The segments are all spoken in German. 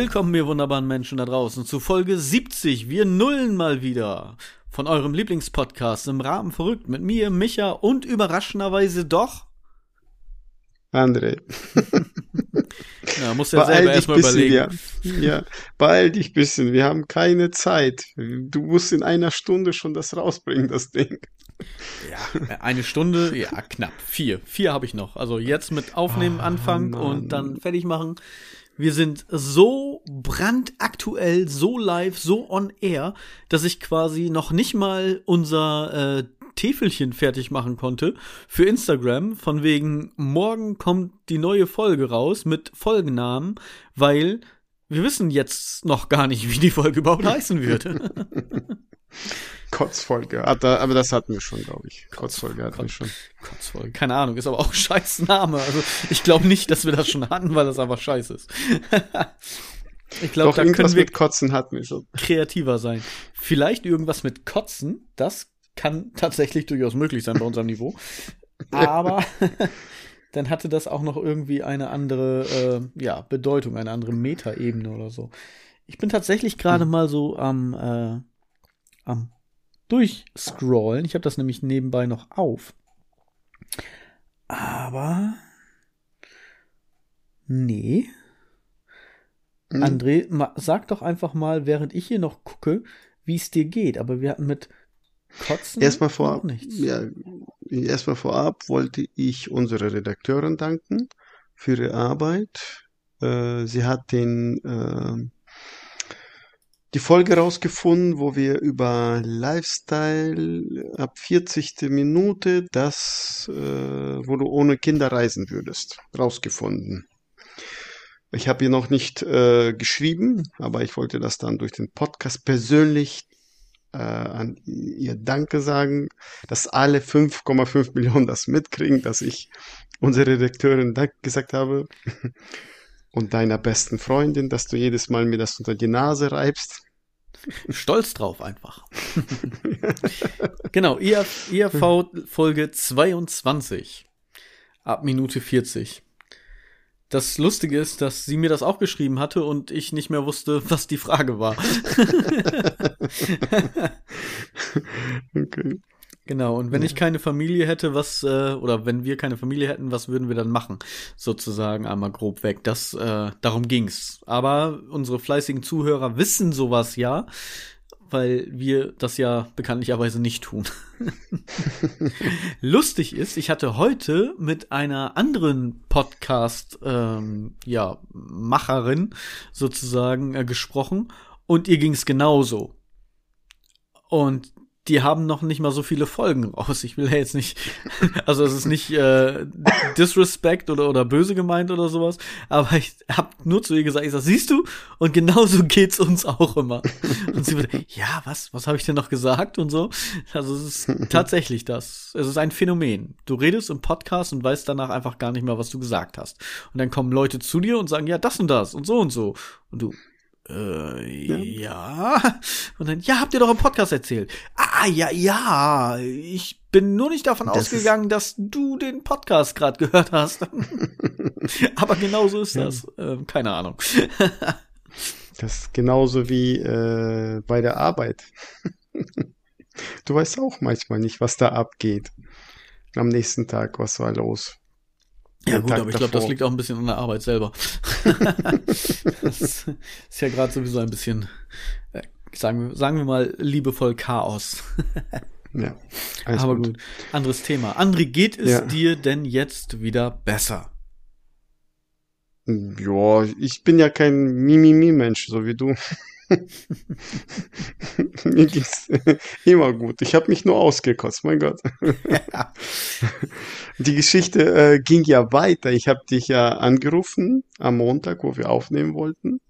Willkommen, ihr wunderbaren Menschen da draußen, zu Folge 70. Wir nullen mal wieder von eurem Lieblingspodcast im Rahmen verrückt mit mir, Micha und überraschenderweise doch André. ja, muss ja selber erstmal überlegen. Ja, ja, beeil dich bisschen. Wir haben keine Zeit. Du musst in einer Stunde schon das rausbringen, das Ding. Ja, eine Stunde, ja, knapp. Vier. Vier habe ich noch. Also jetzt mit Aufnehmen oh, anfangen Mann. und dann fertig machen. Wir sind so brandaktuell, so live, so on air, dass ich quasi noch nicht mal unser äh, Täfelchen fertig machen konnte für Instagram, von wegen morgen kommt die neue Folge raus mit Folgennamen, weil wir wissen jetzt noch gar nicht, wie die Folge überhaupt heißen wird. Kotzfolge. Aber das hatten wir schon, glaube ich. Kotzfolge hatten Kotz, wir schon. Kotzfolge. Keine Ahnung, ist aber auch ein scheiß Name. Also ich glaube nicht, dass wir das schon hatten, weil das einfach scheiße ist. ich glaube, da können wir mit Kotzen hatten wir schon. kreativer sein. Vielleicht irgendwas mit Kotzen, das kann tatsächlich durchaus möglich sein bei unserem Niveau. Aber dann hatte das auch noch irgendwie eine andere äh, ja, Bedeutung, eine andere Metaebene oder so. Ich bin tatsächlich gerade hm. mal so am, äh, am durchscrollen. Ich habe das nämlich nebenbei noch auf. Aber nee. Hm. André, sag doch einfach mal, während ich hier noch gucke, wie es dir geht. Aber wir hatten mit Kotzen erstmal vor, ja, erstmal vorab wollte ich unserer Redakteurin danken für ihre Arbeit. Äh, sie hat den äh, die Folge rausgefunden, wo wir über Lifestyle ab 40. Minute, das, äh, wo du ohne Kinder reisen würdest, rausgefunden. Ich habe ihr noch nicht äh, geschrieben, aber ich wollte das dann durch den Podcast persönlich äh, an ihr Danke sagen, dass alle 5,5 Millionen das mitkriegen, dass ich unsere Redakteurin Dank gesagt habe und deiner besten Freundin, dass du jedes Mal mir das unter die Nase reibst. Stolz drauf einfach. genau, IAV Folge 22 ab Minute 40. Das Lustige ist, dass sie mir das auch geschrieben hatte und ich nicht mehr wusste, was die Frage war. okay. Genau, und wenn ich keine Familie hätte, was, äh, oder wenn wir keine Familie hätten, was würden wir dann machen? Sozusagen einmal grob weg. Das, äh, darum ging's. Aber unsere fleißigen Zuhörer wissen sowas ja, weil wir das ja bekanntlicherweise nicht tun. Lustig ist, ich hatte heute mit einer anderen Podcast, ähm, ja, Macherin sozusagen äh, gesprochen und ihr ging's genauso. Und die haben noch nicht mal so viele Folgen raus. Ich will ja jetzt nicht, also es ist nicht äh, Disrespect oder, oder böse gemeint oder sowas, aber ich hab nur zu ihr gesagt, ich sag, siehst du? Und genauso geht's uns auch immer. Und sie wird, ja, was, was habe ich denn noch gesagt und so? Also es ist tatsächlich das. Es ist ein Phänomen. Du redest im Podcast und weißt danach einfach gar nicht mehr, was du gesagt hast. Und dann kommen Leute zu dir und sagen, ja, das und das und so und so. Und du, äh, ja. ja. Und dann, ja, habt ihr doch im Podcast erzählt. Ah, ja, ja. Ich bin nur nicht davon das ausgegangen, dass du den Podcast gerade gehört hast. Aber genau so ist ja. das. Ähm, keine Ahnung. das ist genauso wie äh, bei der Arbeit. du weißt auch manchmal nicht, was da abgeht. Am nächsten Tag, was war los? Ja gut, Tag aber ich glaube, das liegt auch ein bisschen an der Arbeit selber. das ist ja gerade sowieso ein bisschen, äh, sagen, wir, sagen wir mal, liebevoll Chaos. ja. Aber gut. gut. anderes Thema. André, geht es ja. dir denn jetzt wieder besser? Ja, ich bin ja kein Mimimi-Mensch, so wie du. Mir ging's immer gut. Ich habe mich nur ausgekotzt, mein Gott. Ja. Die Geschichte äh, ging ja weiter. Ich habe dich ja angerufen am Montag, wo wir aufnehmen wollten.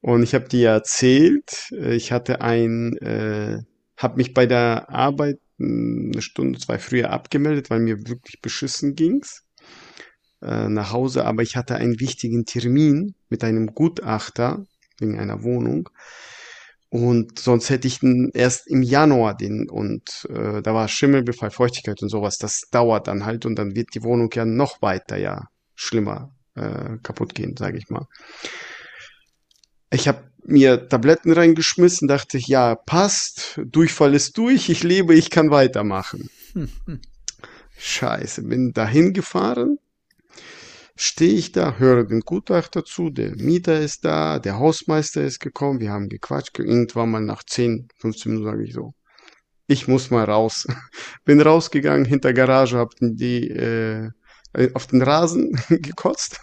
Und ich habe dir erzählt, äh, ich hatte ein, äh, habe mich bei der Arbeit eine Stunde, zwei früher abgemeldet, weil mir wirklich beschissen ging's äh, nach Hause, aber ich hatte einen wichtigen Termin mit einem Gutachter wegen einer Wohnung. Und sonst hätte ich den erst im Januar den und äh, da war Schimmelbefall, Feuchtigkeit und sowas. Das dauert dann halt und dann wird die Wohnung ja noch weiter ja schlimmer äh, kaputt gehen, sage ich mal. Ich habe mir Tabletten reingeschmissen, dachte ich, ja, passt, Durchfall ist durch, ich lebe, ich kann weitermachen. Scheiße, bin dahin gefahren, stehe ich da, höre den Gutachter zu, der Mieter ist da, der Hausmeister ist gekommen, wir haben gequatscht, irgendwann mal nach 10, 15 Minuten sage ich so, ich muss mal raus. Bin rausgegangen, hinter Garage, hab die äh, auf den Rasen gekotzt.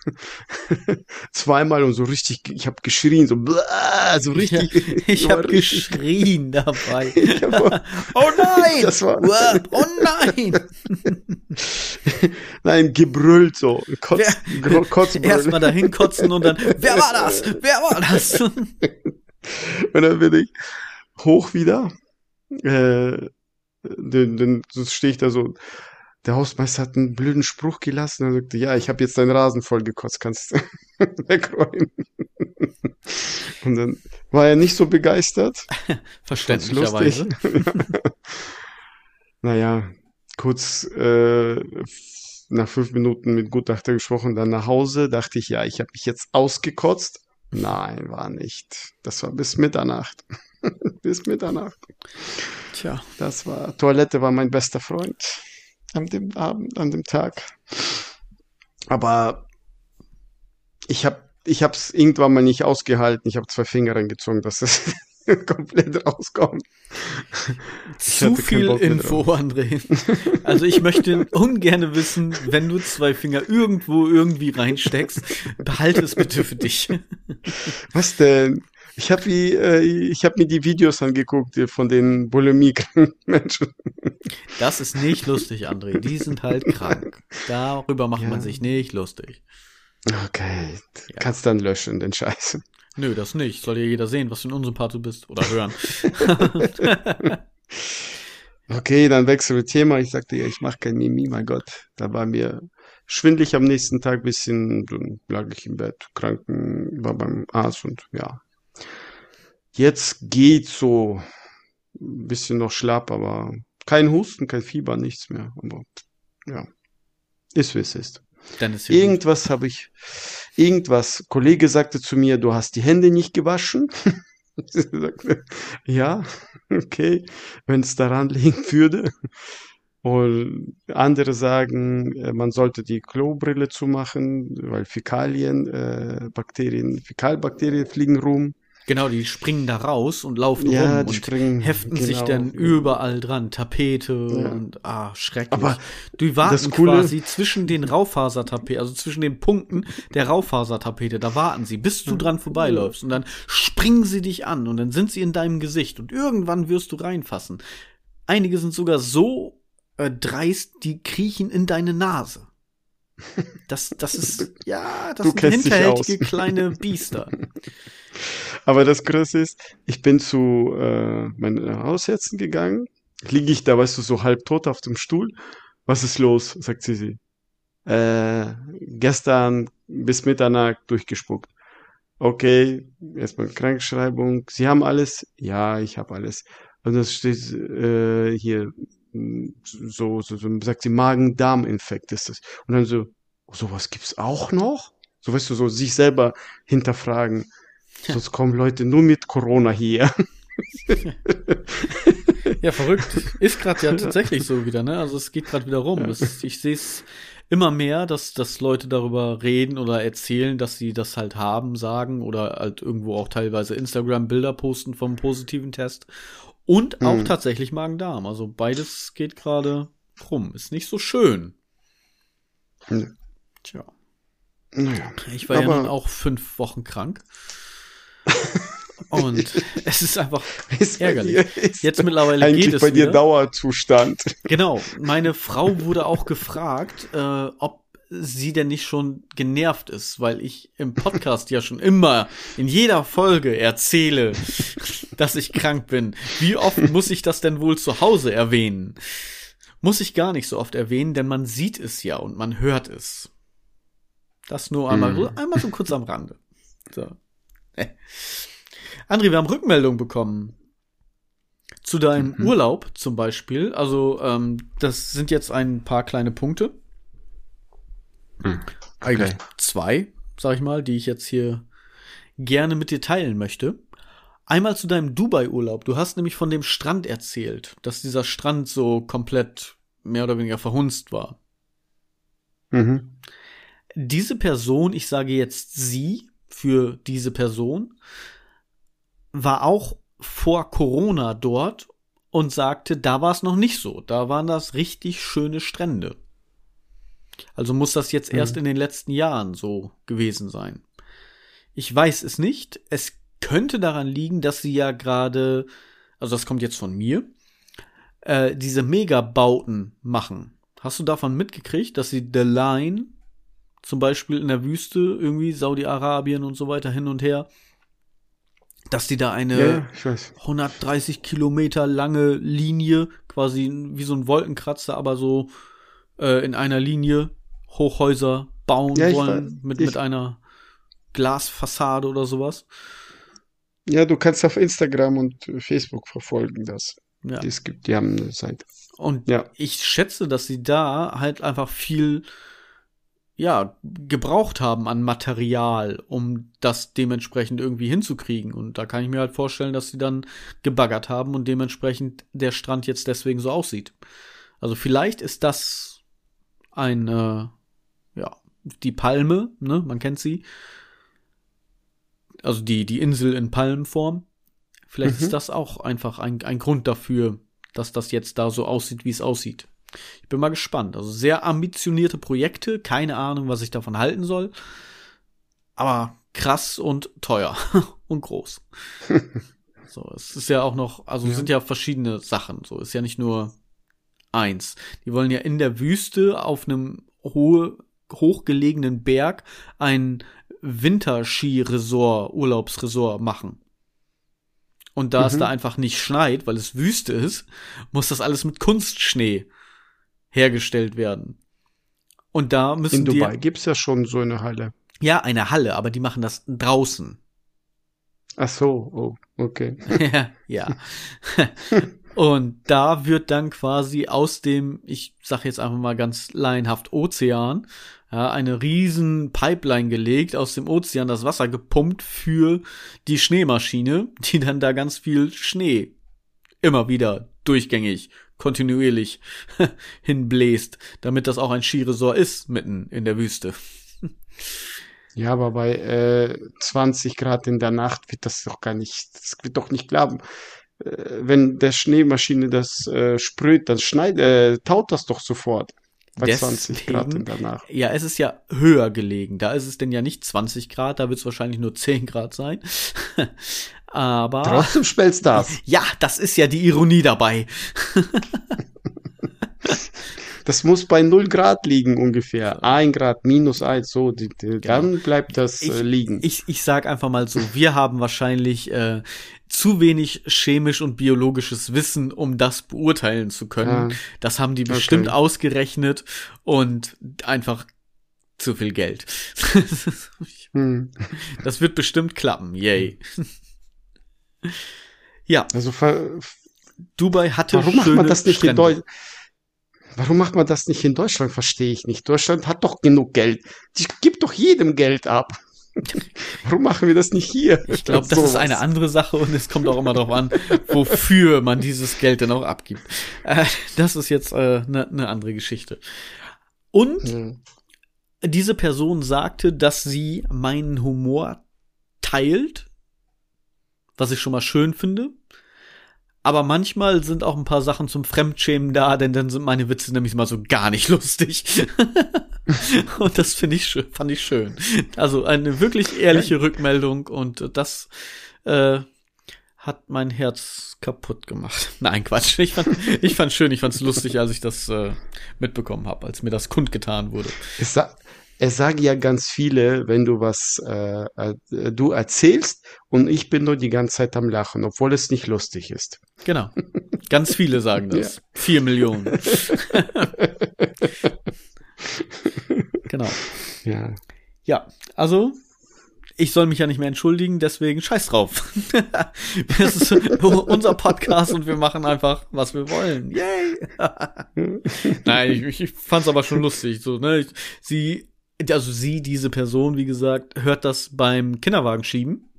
Zweimal und so richtig, ich habe geschrien, so, blah, so richtig. Ja, ich habe geschrien dabei. hab- oh nein! Das war- oh nein! Nein, gebrüllt so. Kotz, Gro- Kotzbrüll. Erstmal dahin kotzen und dann, wer war das? Wer war das? Und dann bin ich hoch wieder. Äh, dann, dann stehe ich da so. Der Hausmeister hat einen blöden Spruch gelassen. Er sagte, ja, ich habe jetzt deinen Rasen voll gekotzt, kannst wegräumen. Und dann war er nicht so begeistert. Verständlicherweise. naja, kurz äh, nach fünf Minuten mit Gutachter gesprochen, dann nach Hause, dachte ich, ja, ich habe mich jetzt ausgekotzt. Nein, war nicht. Das war bis Mitternacht. bis Mitternacht. Tja, Das war, Toilette war mein bester Freund an dem Abend, an dem Tag. Aber ich habe ich hab's irgendwann mal nicht ausgehalten. Ich habe zwei Finger reingezogen, dass es komplett rauskommt. Zu viel Info, André. Also ich möchte ungern wissen, wenn du zwei Finger irgendwo irgendwie reinsteckst, behalte es bitte für dich. Was denn? Ich habe äh, ich hab mir die Videos angeguckt von den Bulimie-Menschen. Das ist nicht lustig, André. Die sind halt krank. Darüber macht Ja. man sich nicht lustig. Okay, Ja. kannst dann löschen, den Scheiß. Nö, das nicht. Soll ja jeder sehen, was für ein Unsympath du bist. Oder hören. Okay, dann wechseln wir Thema. Ich sagte ja, ich mache kein Mimi, mein Gott. Da war mir schwindlig am nächsten Tag bisschen, dann lag ich im Bett, kranken, war beim Arzt und ja. Jetzt geht so ein bisschen noch schlapp, aber kein Husten, kein Fieber, nichts mehr. Aber ja, ist wie es ist. Irgendwas habe ich, irgendwas. Kollege sagte zu mir, du hast die Hände nicht gewaschen. Sagte, ja, okay, wenn es daran liegen würde. Und andere sagen, äh, man sollte die Klobrille zumachen, weil Fäkalien, äh, Bakterien, Fäkalbakterien fliegen rum. Genau, die springen da raus und laufen Ja, rum und springen, heften sich genau. dann überall dran. Tapete Ja. und ah, schrecklich. Aber die warten quasi zwischen den Raufasertapeten, also zwischen den Punkten der Raufasertapete, da warten sie, bis du dran vorbeiläufst und dann springen sie dich an und dann sind sie in deinem Gesicht und irgendwann wirst du reinfassen. Einige sind sogar so äh, dreist, die kriechen in deine Nase. Das, das ist, ja, das Du sind hinterhältige kleine Biester. Aber das Größte ist, ich bin zu äh, meinen Hausärzten gegangen, liege ich da, weißt du, so halbtot auf dem Stuhl. Was ist los? sagt sie sie. Äh, gestern bis Mitternacht durchgespuckt. Okay, erstmal Krankschreibung. Sie haben alles? Ja, ich habe alles. Und das steht äh, hier so, so, so, sagt sie, Magen-Darm-Infekt ist das. Und dann so, sowas gibt's auch noch? So, weißt du, so sich selber hinterfragen. Sonst kommen Leute nur mit Corona hier. Ja, verrückt. Ist gerade ja tatsächlich so wieder, ne? Also es geht gerade wieder rum. Es, ich sehe es immer mehr, dass, dass Leute darüber reden oder erzählen, dass sie das halt haben, sagen oder halt irgendwo auch teilweise Instagram-Bilder posten vom positiven Test. Und auch Mhm. tatsächlich Magen-Darm. Also beides geht gerade rum. Ist nicht so schön. Hm. Tja. Naja. Ich war ja nun auch fünf Wochen krank. Und es ist einfach Ist ärgerlich. ist Jetzt mittlerweile eigentlich geht es bei dir wieder. Dauerzustand. Genau, meine Frau wurde auch gefragt, äh, ob sie denn nicht schon genervt ist, weil ich im Podcast ja schon immer in jeder Folge erzähle, dass ich krank bin. Wie oft muss ich das denn wohl zu Hause erwähnen? Muss ich gar nicht so oft erwähnen, denn man sieht es ja und man hört es. Das nur einmal, Mhm. einmal so kurz am Rande. So. André, wir haben Rückmeldung bekommen. Zu deinem Mhm. Urlaub zum Beispiel. Also, ähm, das sind jetzt ein paar kleine Punkte. Eigentlich zwei, sag ich mal, die ich jetzt hier gerne mit dir teilen möchte. Einmal zu deinem Dubai-Urlaub. Du hast nämlich von dem Strand erzählt, dass dieser Strand so komplett mehr oder weniger verhunzt war. Mhm. Diese Person, ich sage jetzt sie für diese Person, war auch vor Corona dort und sagte, da war es noch nicht so. Da waren das richtig schöne Strände. Also muss das jetzt mhm. erst in den letzten Jahren so gewesen sein. Ich weiß es nicht. Es könnte daran liegen, dass sie ja gerade, also das kommt jetzt von mir, äh, diese Megabauten machen. Hast du davon mitgekriegt, dass sie The Line zum Beispiel in der Wüste, irgendwie Saudi-Arabien und so weiter hin und her, dass die da eine ja, 130 Kilometer lange Linie, quasi wie so ein Wolkenkratzer, aber so äh, in einer Linie Hochhäuser bauen ja, wollen mit, mit einer Glasfassade oder sowas. Ja, du kannst auf Instagram und Facebook verfolgen das. Ja. Es gibt, die haben eine Seite. Und ja. ich schätze, dass sie da halt einfach viel, ja, gebraucht haben an Material, um das dementsprechend irgendwie hinzukriegen. Und da kann ich mir halt vorstellen, dass sie dann gebaggert haben und dementsprechend der Strand jetzt deswegen so aussieht. Also vielleicht ist das ein, äh, ja, die Palme, ne, man kennt sie, also die, die Insel in Palmenform. Vielleicht mhm. ist das auch einfach ein, ein Grund dafür, dass das jetzt da so aussieht, wie es aussieht. Ich bin mal gespannt. Also sehr ambitionierte Projekte, keine Ahnung, was ich davon halten soll. Aber krass und teuer und groß. so, es ist ja auch noch, also ja. sind ja verschiedene Sachen. So, ist ja nicht nur eins. Die wollen ja in der Wüste auf einem hohe, hochgelegenen Berg ein Winterski-Resort, Urlaubsresort machen. Und da mhm. es da einfach nicht schneit, weil es Wüste ist, muss das alles mit Kunstschnee hergestellt werden. Und da müssen In Dubai die, gibt's ja schon so eine Halle. Ja, eine Halle, aber die machen das draußen. Ach so, oh, okay. ja, ja. Und da wird dann quasi aus dem, ich sag jetzt einfach mal ganz laienhaft, Ozean, ja, eine riesen Pipeline gelegt, aus dem Ozean das Wasser gepumpt für die Schneemaschine, die dann da ganz viel Schnee immer wieder durchgängig, kontinuierlich hinbläst, damit das auch ein Skiresort ist, mitten in der Wüste. Ja, aber bei äh, 20 Grad in der Nacht wird das doch gar nicht, das wird doch nicht klappen. Äh, wenn der Schneemaschine das äh, sprüht, dann schneit, äh, taut das doch sofort. Bei Deswegen, 20 Grad in der Nacht. Ja, es ist ja höher gelegen. Da ist es denn ja nicht 20 Grad, da wird es wahrscheinlich nur 10 Grad sein. Aber. Trotzdem spellst das. Ja, das ist ja die Ironie dabei. das muss bei 0 Grad liegen ungefähr. 1 Grad, minus 1, so, die, die, dann genau. bleibt das ich, äh, liegen. Ich, ich sag einfach mal so, wir haben wahrscheinlich äh, zu wenig chemisch und biologisches Wissen, um das beurteilen zu können. Ja. Das haben die bestimmt okay. ausgerechnet und einfach zu viel Geld. hm. Das wird bestimmt klappen. Yay. Ja. Also Dubai hatte warum macht man das nicht Strände. in Deutschland? Warum macht man das nicht in Deutschland? Verstehe ich nicht. Deutschland hat doch genug Geld. Die gibt doch jedem Geld ab. Warum machen wir das nicht hier? Ich glaube, das ist eine andere Sache und es kommt auch immer darauf an, wofür man dieses Geld denn auch abgibt. Äh, das ist jetzt eine äh, ne, ne andere Geschichte. Und hm. diese Person sagte, dass sie meinen Humor teilt, was ich schon mal schön finde. Aber manchmal sind auch ein paar Sachen zum Fremdschämen da, denn dann sind meine Witze nämlich mal so gar nicht lustig. und das finde ich schön, fand ich schön. Also eine wirklich ehrliche Rückmeldung und das äh, hat mein Herz kaputt gemacht. Nein, Quatsch. Ich fand ich fand schön, ich fand's lustig, als ich das äh, mitbekommen habe, als mir das kundgetan wurde. Es, sa es sagen ja ganz viele, wenn du was äh, äh, du erzählst und ich bin nur die ganze Zeit am Lachen, obwohl es nicht lustig ist. Genau. Ganz viele sagen das. Ja. Vier Millionen. genau. Ja. Ja, also ich soll mich ja nicht mehr entschuldigen, deswegen scheiß drauf. das ist unser Podcast und wir machen einfach, was wir wollen. Yay! Nein, ich, ich fand's aber schon lustig. So, ne? Sie, also sie, diese Person, wie gesagt, hört das beim Kinderwagen schieben.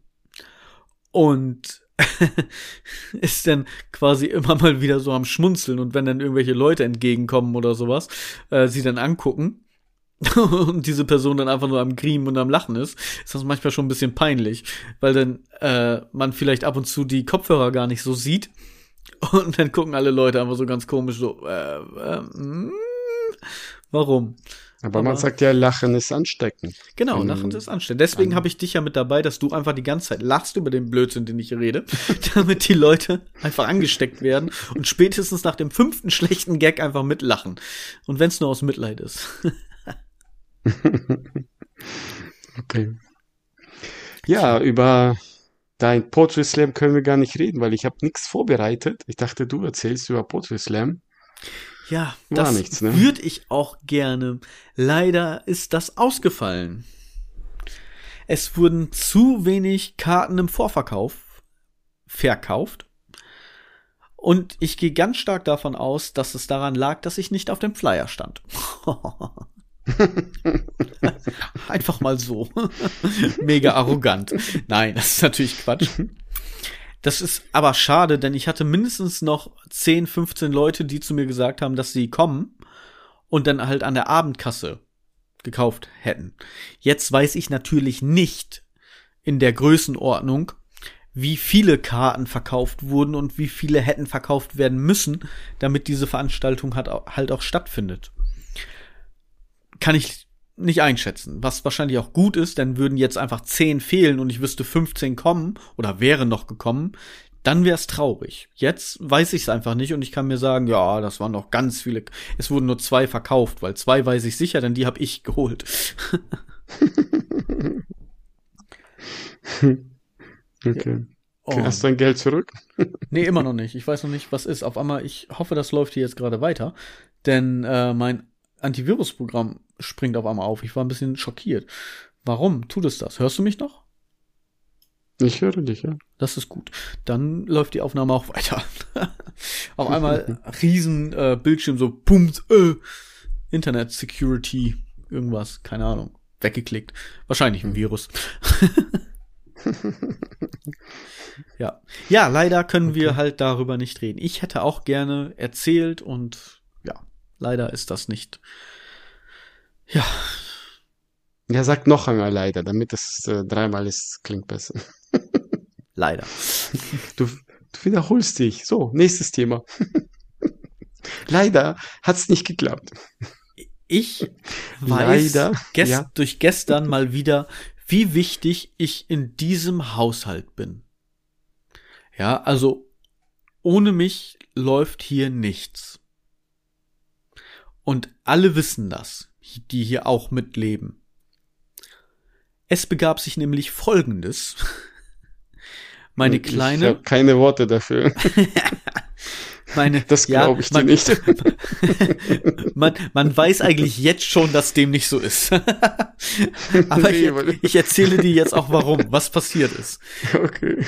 und ist dann quasi immer mal wieder so am Schmunzeln und wenn dann irgendwelche Leute entgegenkommen oder sowas, äh, sie dann angucken und diese Person dann einfach nur am Griemen und am Lachen ist, ist das manchmal schon ein bisschen peinlich, weil dann äh, man vielleicht ab und zu die Kopfhörer gar nicht so sieht und dann gucken alle Leute einfach so ganz komisch so, äh, äh, mm, warum? Aber, man sagt ja, Lachen ist ansteckend. Genau, Ähm, Lachen ist ansteckend. Deswegen habe ich dich ja mit dabei, dass du einfach die ganze Zeit lachst über den Blödsinn, den ich rede, damit die Leute einfach angesteckt werden und spätestens nach dem fünften schlechten Gag einfach mitlachen. Und wenn es nur aus Mitleid ist. Okay. Ja, über dein Poetry Slam können wir gar nicht reden, weil ich habe nichts vorbereitet. Ich dachte, du erzählst über Poetry Slam. Ja, War das nichts, ne? würde ich auch gerne. Leider ist das ausgefallen. Es wurden zu wenig Karten im Vorverkauf verkauft. Und ich gehe ganz stark davon aus, dass es daran lag, dass ich nicht auf dem Flyer stand. Einfach mal so. Mega arrogant. Nein, das ist natürlich Quatsch. Das ist aber schade, denn ich hatte mindestens noch 10, 15 Leute, die zu mir gesagt haben, dass sie kommen und dann halt an der Abendkasse gekauft hätten. Jetzt weiß ich natürlich nicht in der Größenordnung, wie viele Karten verkauft wurden und wie viele hätten verkauft werden müssen, damit diese Veranstaltung halt auch stattfindet. Kann ich nicht einschätzen, was wahrscheinlich auch gut ist, denn würden jetzt einfach 10 fehlen und ich wüsste 15 kommen oder wären noch gekommen, dann wäre es traurig. Jetzt weiß ich es einfach nicht und ich kann mir sagen, ja, das waren noch ganz viele. Es wurden nur zwei verkauft, weil zwei weiß ich sicher, denn die habe ich geholt. Okay. Oh. Hast dein Geld zurück? Nee, immer noch nicht. Ich weiß noch nicht, was ist. Auf einmal, ich hoffe, das läuft hier jetzt gerade weiter. Denn äh, mein Antivirusprogramm springt auf einmal auf. Ich war ein bisschen schockiert. Warum tut es das? Hörst du mich noch? Ich höre dich, ja. Das ist gut. Dann läuft die Aufnahme auch weiter. auf einmal riesen äh, Bildschirm, so pumpt, äh, Internet Security, irgendwas, keine Ahnung. Weggeklickt. Wahrscheinlich ein Virus. ja. Ja, leider können wir halt darüber nicht reden. Ich hätte auch gerne erzählt und ja, leider ist das nicht. Ja, Ja, sag noch einmal leider, damit es äh, dreimal ist, klingt besser. leider. Du, du wiederholst dich. So, nächstes Thema. Leider hat's nicht geklappt. Ich weiß Leider, ges ja. durch gestern mal wieder, wie wichtig ich in diesem Haushalt bin. Ja, also ohne mich läuft hier nichts. Und alle wissen das, die hier auch mitleben. Es begab sich nämlich Folgendes. Meine kleine, Ich habe keine Worte dafür. meine, Das ja, glaube ich dir man, nicht. man, man weiß eigentlich jetzt schon, dass dem nicht so ist. Aber Nee, ich, ich erzähle dir jetzt auch warum, was passiert ist. Okay.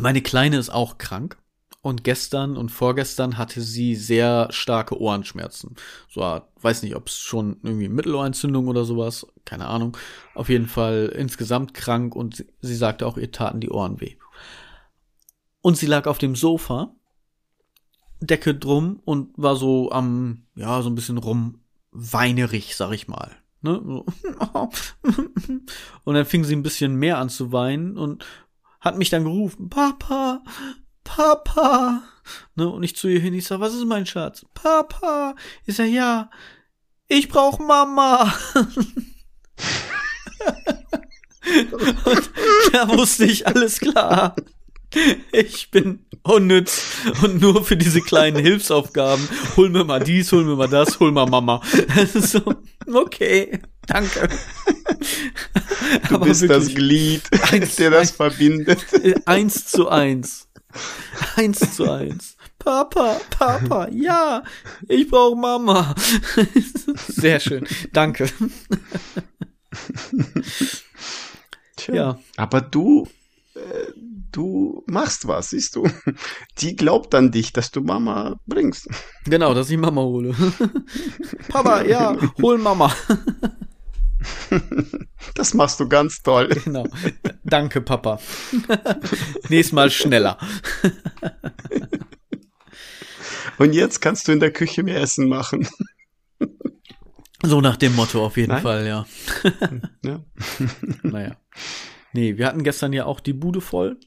Meine Kleine ist auch krank und gestern und vorgestern hatte sie sehr starke Ohrenschmerzen. So, weiß nicht, ob es schon irgendwie Mittelohrentzündung oder sowas, keine Ahnung. Auf jeden Fall insgesamt krank und sie, sie sagte auch, ihr taten die Ohren weh. Und sie lag auf dem Sofa, Decke drum und war so am, ja, so ein bisschen rumweinerig, sag ich mal. Ne? Und dann fing sie ein bisschen mehr an zu weinen und hat mich dann gerufen, Papa, Papa. Ne, und ich zu ihr hin, ich sag, was ist mein Schatz? Papa. Ich sag, ja, ich brauch Mama. und da wusste ich, alles klar. Ich bin unnütz und nur für diese kleinen Hilfsaufgaben. Hol mir mal dies, hol mir mal das, hol mal Mama. So, okay, danke. Du Aber bist das. Glied, Eins, der das verbindet. Eins zu eins. Eins zu eins. Papa, Papa, ja, ich brauche Mama. Sehr schön. Danke. Tja. Ja. Aber du, äh, du machst was, siehst du. Die glaubt an dich, dass du Mama bringst. Genau, dass ich Mama hole. Papa, ja, hol Mama. Das machst du ganz toll. Genau. Danke, Papa. Nächstes Mal schneller. Und jetzt kannst du in der Küche mehr Essen machen. So nach dem Motto auf jeden Nein? Fall, ja. Ja. Naja. Nee, wir hatten gestern ja auch die Bude voll.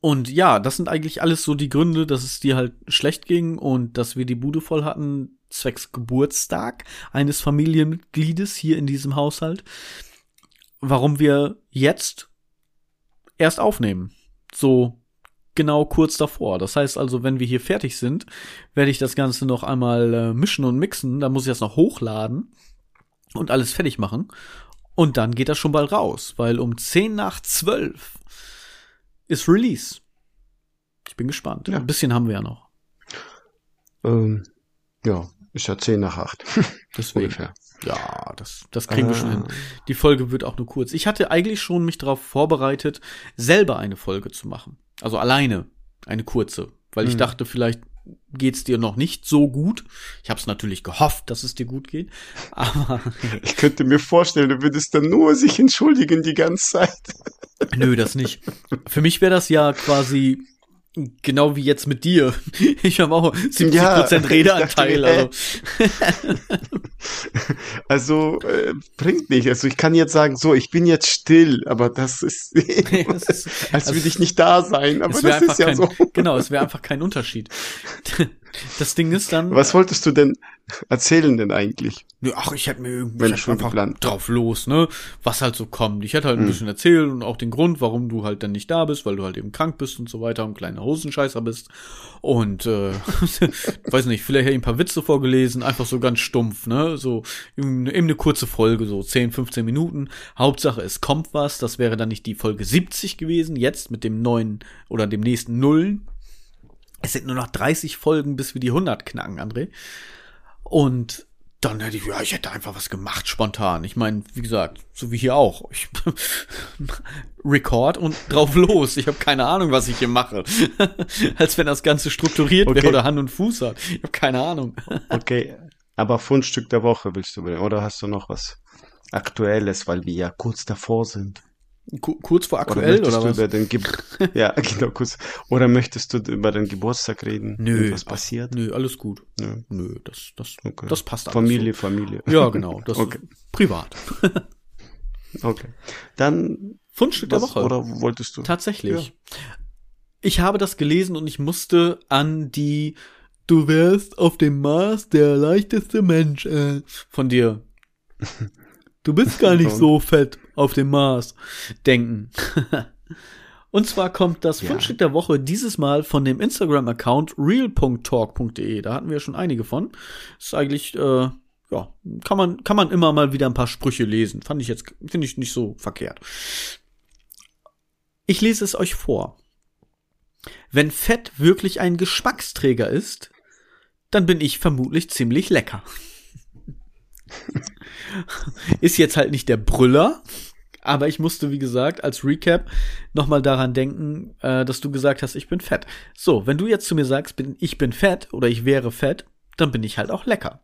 Und ja, das sind eigentlich alles so die Gründe, dass es dir halt schlecht ging und dass wir die Bude voll hatten, zwecks Geburtstag eines Familienmitgliedes hier in diesem Haushalt. Warum wir jetzt erst aufnehmen. So genau kurz davor. Das heißt also, wenn wir hier fertig sind, werde ich das Ganze noch einmal äh, mischen und mixen. Dann muss ich das noch hochladen und alles fertig machen. Und dann geht das schon bald raus, weil um 10 nach 12 ist Release. Ich bin gespannt. Ja. Ein bisschen haben wir ja noch. Ähm, ja, ist ja 10 nach 8. Deswegen. Ungefähr. Ja, das, das kriegen wir schon hin. Ah. Die Folge wird auch nur kurz. Ich hatte eigentlich schon mich darauf vorbereitet, selber eine Folge zu machen. Also alleine eine kurze, weil ich Hm. dachte, vielleicht geht's dir noch nicht so gut. Ich habe es natürlich gehofft, dass es dir gut geht, aber Ich könnte mir vorstellen, du würdest dann nur sich entschuldigen die ganze Zeit. nö, das nicht. Für mich wäre das ja quasi genau wie jetzt mit dir. Ich habe auch 70% Ja, Redeanteil. ich Also. Also äh, bringt nicht. Also ich kann jetzt sagen, so, ich bin jetzt still, aber das ist, Das ist- als also- würde ich nicht da sein. Aber das ist ja kein, so. genau, es wäre einfach kein Unterschied. Das Ding ist dann, Was wolltest du denn erzählen denn eigentlich? Ach, ich hätte mir irgendwie ich einfach geplant. drauf los, ne? Was halt so kommt. Ich hätte halt ein Mhm. bisschen erzählt und auch den Grund, warum du halt dann nicht da bist, weil du halt eben krank bist und so weiter und kleiner Hosenscheißer bist. Und äh, weiß nicht, vielleicht hätte ich ein paar Witze vorgelesen, einfach so ganz stumpf, ne? So eben, eben eine kurze Folge, so 10, 15 Minuten. Hauptsache, es kommt was. Das wäre dann nicht die Folge 70 gewesen, jetzt mit dem neuen oder dem nächsten Nullen. Es sind nur noch 30 Folgen, bis wir die 100 knacken, André. Und dann hätte ich, ja, ich hätte einfach was gemacht, spontan. Ich meine, wie gesagt, so wie hier auch. Ich Record und drauf los. Ich habe keine Ahnung, was ich hier mache. Als wenn das Ganze strukturiert wäre Okay. oder Hand und Fuß hat. Ich habe keine Ahnung. Okay, aber Fundstück der Woche willst du bringen? Oder hast du noch was Aktuelles, weil wir ja kurz davor sind? Ku- Kurz vor Oder aktuell oder, du was? über den Ge ja, genau, kurz. Oder möchtest du über den Geburtstag reden? Nö. Was passiert? Nö, alles gut. Nö. Nö, das, das, Okay. das passt alles. Familie, Familie. So. Ja, genau. Das Okay. ist privat. Okay. Dann Fundstück der Woche. oder wolltest du? Tatsächlich. Ich habe das gelesen und ich musste an die Du wärst auf dem Mars der leichteste Mensch äh, von dir. Du bist gar nicht so fett auf dem Mars denken. Und zwar kommt das Ja. Fundstück der Woche dieses Mal von dem Instagram-Account real.talk.de. Da hatten wir schon einige von. Ist eigentlich, äh, ja, kann man, kann man immer mal wieder ein paar Sprüche lesen. Fand ich jetzt, finde ich nicht so verkehrt. Ich lese es euch vor. Wenn Fett wirklich ein Geschmacksträger ist, dann bin ich vermutlich ziemlich lecker. ist jetzt halt nicht der Brüller, aber ich musste, wie gesagt, als Recap nochmal daran denken, äh, dass du gesagt hast, ich bin fett. So, wenn du jetzt zu mir sagst, bin, ich bin fett oder ich wäre fett, dann bin ich halt auch lecker.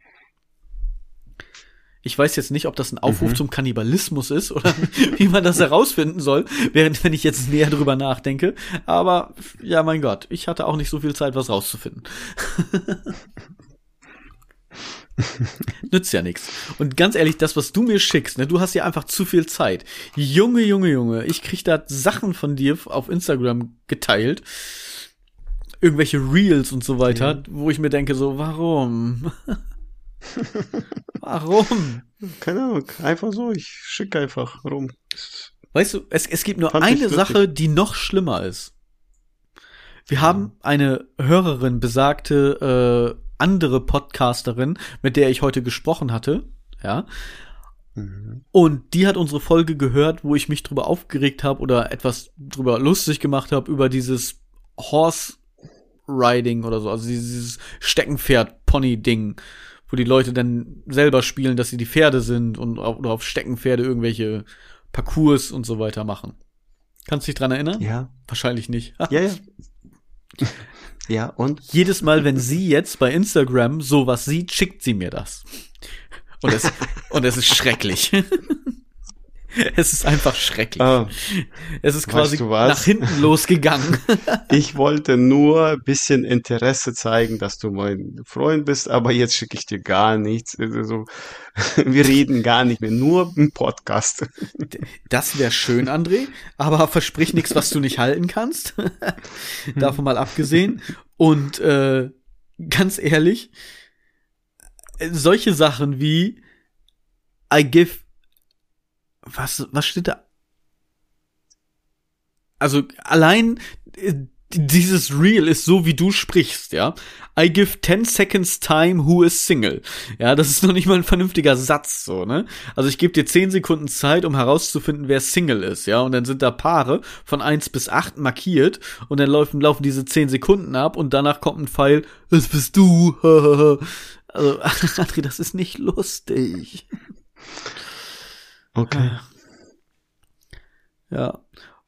Ich weiß jetzt nicht, ob das ein Aufruf Mhm. zum Kannibalismus ist oder wie man das herausfinden soll, während wenn ich jetzt näher drüber nachdenke. Aber ja, mein Gott, ich hatte auch nicht so viel Zeit, was rauszufinden. Nützt ja nichts. Und ganz ehrlich, das, was du mir schickst, ne, du hast ja einfach zu viel Zeit. Junge, Junge, Junge, ich krieg da Sachen von dir auf Instagram geteilt. Irgendwelche Reels und so weiter, wo ich mir denke, so, warum? warum? Keine Ahnung, einfach so, ich schicke einfach rum. Weißt du, es, es gibt nur Fand eine. Sache, die noch schlimmer ist. Wir haben eine Hörerin, besagte äh, andere Podcasterin, mit der ich heute gesprochen hatte, ja, Mhm. und die hat unsere Folge gehört, wo ich mich drüber aufgeregt habe oder etwas drüber lustig gemacht habe über dieses Horse Riding oder so, also dieses Steckenpferd-Pony-Ding, wo die Leute dann selber spielen, dass sie die Pferde sind und auf, oder auf Steckenpferde irgendwelche Parcours und so weiter machen. Kannst du dich dran erinnern? Ja, Wahrscheinlich nicht. ja, ja. Ja, und? Jedes Mal, wenn sie jetzt bei Instagram sowas sieht, schickt sie mir das. Und es, und es ist schrecklich. Es ist einfach schrecklich. Ah, es ist quasi nach hinten losgegangen. ich wollte nur ein bisschen Interesse zeigen, dass du mein Freund bist, aber jetzt schicke ich dir gar nichts. Also, wir reden gar nicht mehr, nur im Podcast. Das wäre schön, André, aber versprich nichts, was du nicht halten kannst. Davon mal abgesehen. Und äh, ganz ehrlich, solche Sachen wie I give was was steht da? Also allein äh, dieses Reel ist so, wie du sprichst, ja. I give 10 seconds time who is single. Ja, das ist noch nicht mal ein vernünftiger Satz, so, ne? Also ich gebe dir 10 Sekunden Zeit, um herauszufinden, wer Single ist, ja. Und dann sind da Paare von 1 bis 8 markiert und dann laufen, laufen diese 10 Sekunden ab und danach kommt ein Pfeil, es bist du. also, André, das ist nicht lustig. Okay. Ja.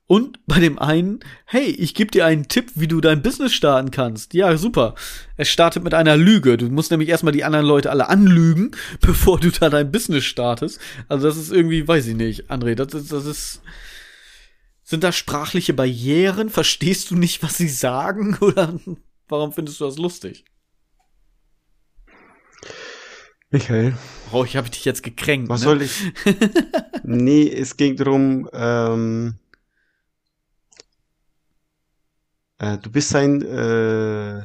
Und bei dem einen, hey, ich gebe dir einen Tipp, wie du dein Business starten kannst. Ja, super. Es startet mit einer Lüge. Du musst nämlich erstmal die anderen Leute alle anlügen, bevor du da dein Business startest. Also das ist irgendwie, weiß ich nicht, André, das ist, das ist. Sind da sprachliche Barrieren? Verstehst du nicht, was sie sagen? Oder warum findest du das lustig? Michael. Oh, ich habe dich jetzt gekränkt. Was ne? soll ich? nee, es ging darum, ähm, äh, du bist ein äh,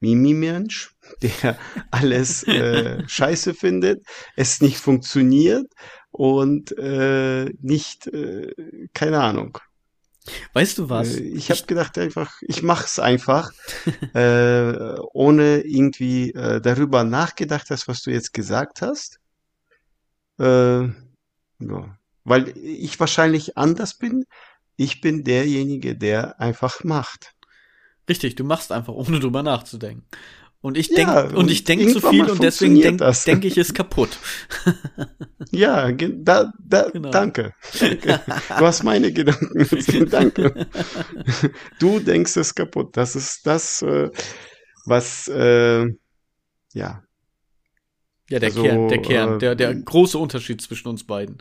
Mimi-Mensch, der alles äh, scheiße findet, es nicht funktioniert und äh, nicht, äh, keine Ahnung. Weißt du was? Äh, Ich habe gedacht einfach, ich mach's einfach, äh, ohne irgendwie äh, darüber nachgedacht hast, was du jetzt gesagt hast. Äh, ja. Weil ich wahrscheinlich anders bin. Ich bin derjenige, der einfach macht. Richtig, du machst einfach, ohne drüber nachzudenken. Und ich Ja, denk, und ich denk zu viel und deswegen funktioniert denk, ich es kaputt. Ja, da, da, Genau. danke. danke. Du hast meine Gedanken. danke. Du denkst es kaputt. Das ist das, äh, was, äh, ja, Ja, der Also, Kern, der Kern, äh, der, der große Unterschied zwischen uns beiden.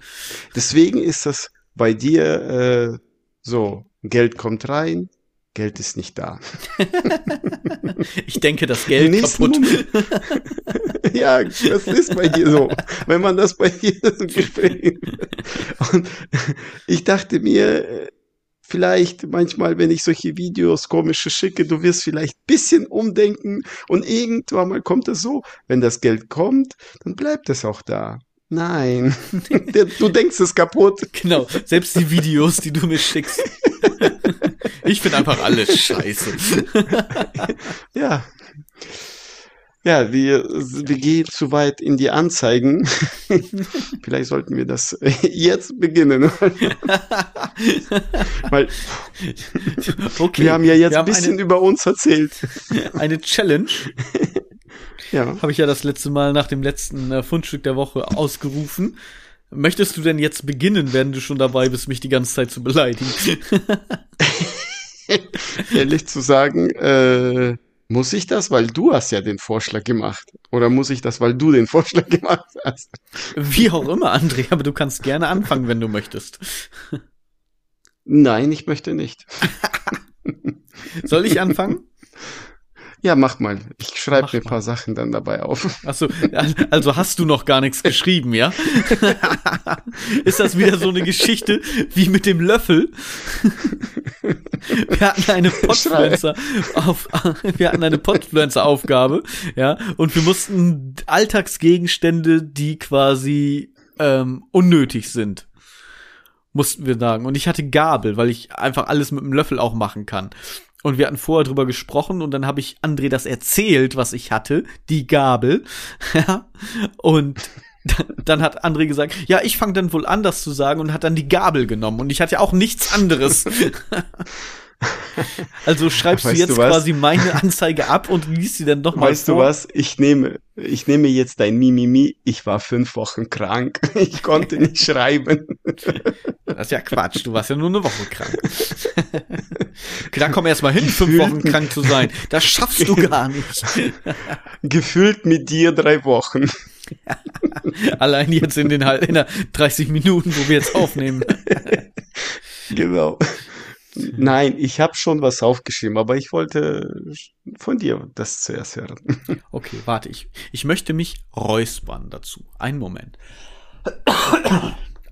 Deswegen ist das bei dir äh, so, Geld kommt rein, Geld ist nicht da. Ich denke, das Geld kaputt. Ja, das ist bei dir so. Wenn man das bei dir im Gespräch. Und ich dachte mir, vielleicht manchmal, wenn ich solche Videos komische schicke, du wirst vielleicht ein bisschen umdenken und irgendwann mal kommt es so, wenn das Geld kommt, dann bleibt es auch da. Nein, du denkst es kaputt. Genau, selbst die Videos, die du mir schickst. Ich finde einfach alles scheiße. Ja. Ja, wir, wir gehen zu weit in die Anzeigen. Vielleicht sollten wir das jetzt beginnen. Weil Okay, wir haben ja jetzt ein bisschen über uns erzählt. eine, eine Challenge. Ja. Habe ich ja das letzte Mal nach dem letzten äh, Fundstück der Woche ausgerufen. Möchtest du denn jetzt beginnen, wenn du schon dabei bist, mich die ganze Zeit zu beleidigen? Ehrlich zu sagen, äh, muss ich das, weil du hast ja den Vorschlag gemacht. Oder muss ich das, weil du den Vorschlag gemacht hast? Wie auch immer, André, aber du kannst gerne anfangen, wenn du möchtest. Nein, ich möchte nicht. Soll ich anfangen? Ja, mach mal. Ich schreibe mir ein paar Sachen dann dabei auf. Achso, also hast du noch gar nichts geschrieben, ja? Ist das wieder so eine Geschichte wie mit dem Löffel? Wir hatten eine Podfluencer auf, wir hatten eine Podfluencer Aufgabe, ja, und wir mussten Alltagsgegenstände, die quasi ähm, unnötig sind, mussten wir sagen. Und ich hatte Gabel, weil ich einfach alles mit dem Löffel auch machen kann. Und wir hatten vorher drüber gesprochen und dann habe ich André das erzählt, was ich hatte, die Gabel. Und dann- hat André gesagt, ja, ich fange dann wohl an, das zu sagen und hat dann die Gabel genommen. Und ich hatte auch nichts anderes. also schreibst Weißt du jetzt du quasi meine Anzeige ab und liest sie dann nochmal Weißt vor. du was? Ich nehme, ich nehme jetzt dein Mimimi. Ich war fünf Wochen krank. Ich konnte nicht schreiben. Das ist ja Quatsch, du warst ja nur eine Woche krank. Da komm erst mal hin, fünf Wochen krank zu sein. Das schaffst du gar nicht. Gefühlt mit dir drei Wochen. Allein jetzt in den in der 30 Minuten, wo wir jetzt aufnehmen. genau. Nein, ich habe schon was aufgeschrieben, aber ich wollte von dir das zuerst hören. Okay, warte, ich, ich möchte mich räuspern dazu. Einen Moment.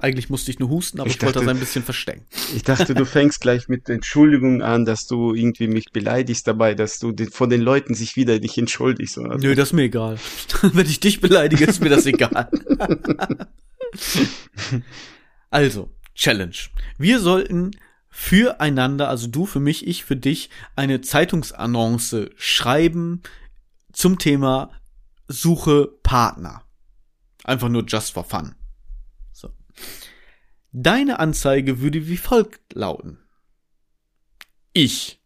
Eigentlich musste ich nur husten, aber ich, ich dachte, wollte das ein bisschen verstecken. Ich dachte, du fängst gleich mit Entschuldigung an, dass du irgendwie mich beleidigst dabei, dass du von den Leuten sich wieder dich entschuldigst. Oder? Nö, das ist mir egal. Wenn ich dich beleidige, ist mir das egal. also, Challenge. Wir sollten füreinander, also du für mich, ich für dich, eine Zeitungsannonce schreiben zum Thema Suche Partner. Einfach nur just for fun. Deine Anzeige würde wie folgt lauten. Ich.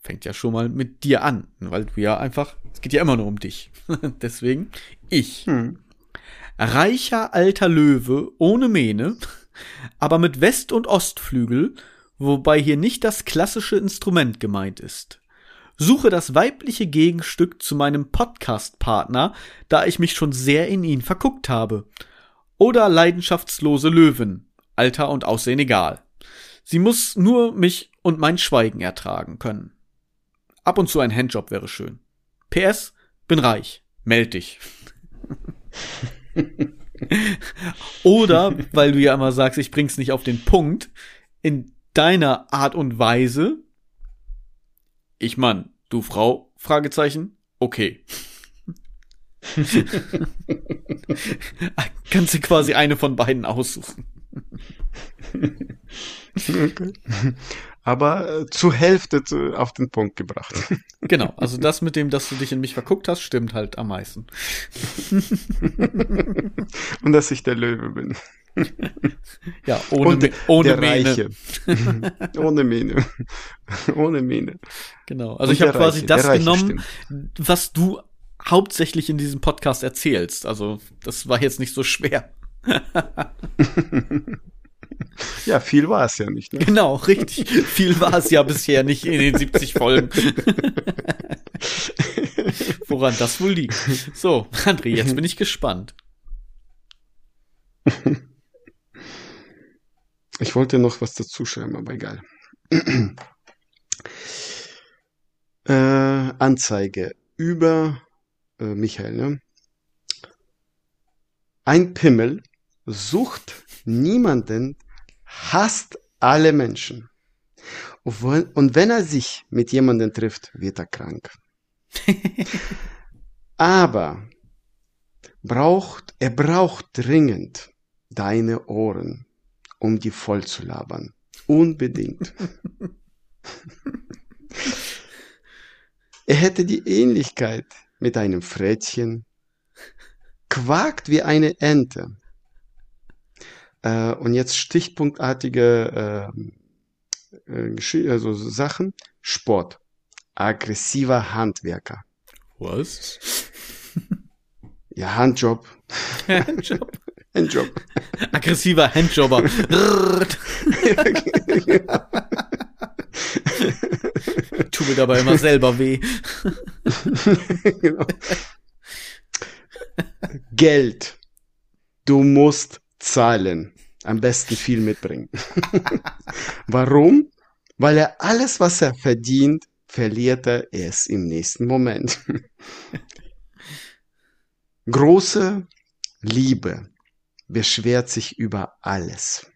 Fängt ja schon mal mit dir an, weil du ja einfach, es geht ja immer nur um dich. Deswegen, ich. Hm. Reicher alter Löwe ohne Mähne, aber mit West- und Ostflügel, wobei hier nicht das klassische Instrument gemeint ist. Suche das weibliche Gegenstück zu meinem Podcast-Partner, da ich mich schon sehr in ihn verguckt habe. Oder leidenschaftslose Löwen, Alter und Aussehen egal. Sie muss nur mich und mein Schweigen ertragen können. Ab und zu ein Handjob wäre schön. PS, bin reich. Meld dich. Oder, weil du ja immer sagst, ich bring's nicht auf den Punkt, in deiner Art und Weise. Ich Mann, du Frau? Fragezeichen. Okay. Kannst du quasi eine von beiden aussuchen. Okay. Aber äh, zur Hälfte zu, auf den Punkt gebracht. Genau, also das mit dem, dass du dich in mich verguckt hast, stimmt halt am meisten. Und dass ich der Löwe bin. Ja, ohne, Und ohne der Mähne. Reiche. ohne Mähne. Ohne Mähne. Genau, also Und ich habe quasi Reiche, das genommen, stimmt. was du hauptsächlich in diesem Podcast erzählst. Also das war jetzt nicht so schwer. Ja, viel war es ja nicht. Ne? Genau, richtig. viel war es ja bisher nicht in den 70 Folgen. Woran das wohl liegt. So, André, jetzt bin ich gespannt. Ich wollte noch was dazu schreiben, aber egal. äh, Anzeige über äh, Michael. Ne? Ein Pimmel sucht niemanden, hasst alle Menschen. Und wenn er sich mit jemandem trifft, wird er krank. Aber braucht, er braucht dringend deine Ohren, um die voll zu labern. Unbedingt. er hätte die Ähnlichkeit mit einem Frettchen, quakt wie eine Ente, äh, und jetzt stichpunktartige äh, äh, also Sachen. Sport. Aggressiver Handwerker. Was? Ja, Handjob. Handjob. Handjob. Aggressiver Handjobber. Tut mir dabei immer selber weh. genau. Geld. Du musst zahlen am besten viel mitbringen. Warum? Weil er alles, was er verdient, verliert er erst im nächsten Moment. Große Liebe beschwert sich über alles.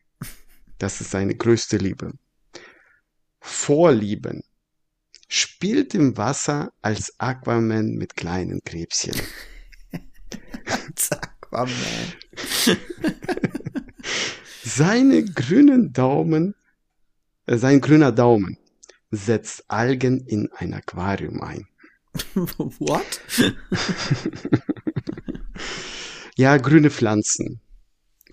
Das ist seine größte Liebe. Vorlieben spielt im Wasser als Aquaman mit kleinen Krebschen. als Aquaman. Seine grünen Daumen, äh, sein grüner Daumen setzt Algen in ein Aquarium ein. What? ja, grüne Pflanzen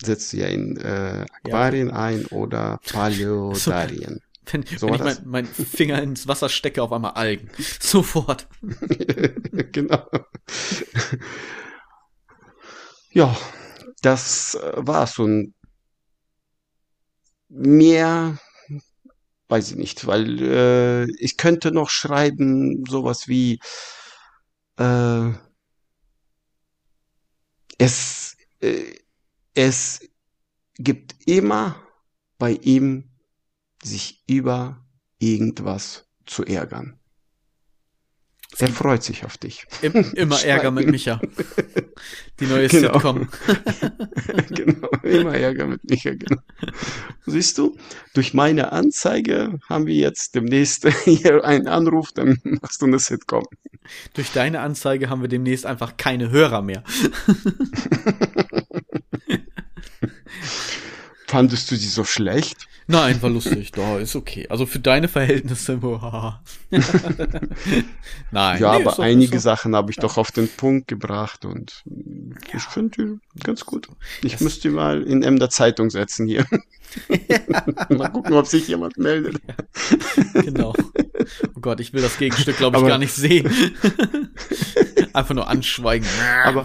setzt du ja in äh, Aquarien ja. ein oder Paleodarien. So, wenn, so wenn ich mein, mein Finger ins Wasser stecke, auf einmal Algen. Sofort. genau. ja, das äh, war's. Und mehr weiß ich nicht, weil äh, ich könnte noch schreiben sowas wie äh, es äh, es gibt immer bei ihm sich über irgendwas zu ärgern. Er freut sich auf dich. Im, immer Ärger mit Micha. Die neue Genau. Sitcom. genau, immer Ärger mit Micha, genau. Siehst du, durch meine Anzeige haben wir jetzt demnächst hier einen Anruf, dann machst du eine Sitcom. Durch deine Anzeige haben wir demnächst einfach keine Hörer mehr. Fandest du sie so schlecht? Nein, war lustig. Da ist okay. Also für deine Verhältnisse. boah. Nein. ja, nee, aber doch- einige doch- Sachen habe ich doch auf den Punkt gebracht und ich finde die ganz gut. Ich Das- müsste die mal in Emder Zeitung setzen hier. mal gucken, ob sich jemand meldet. Genau. Oh Gott, ich will das Gegenstück, glaube ich, Aber- gar nicht sehen. Einfach nur anschweigen. Aber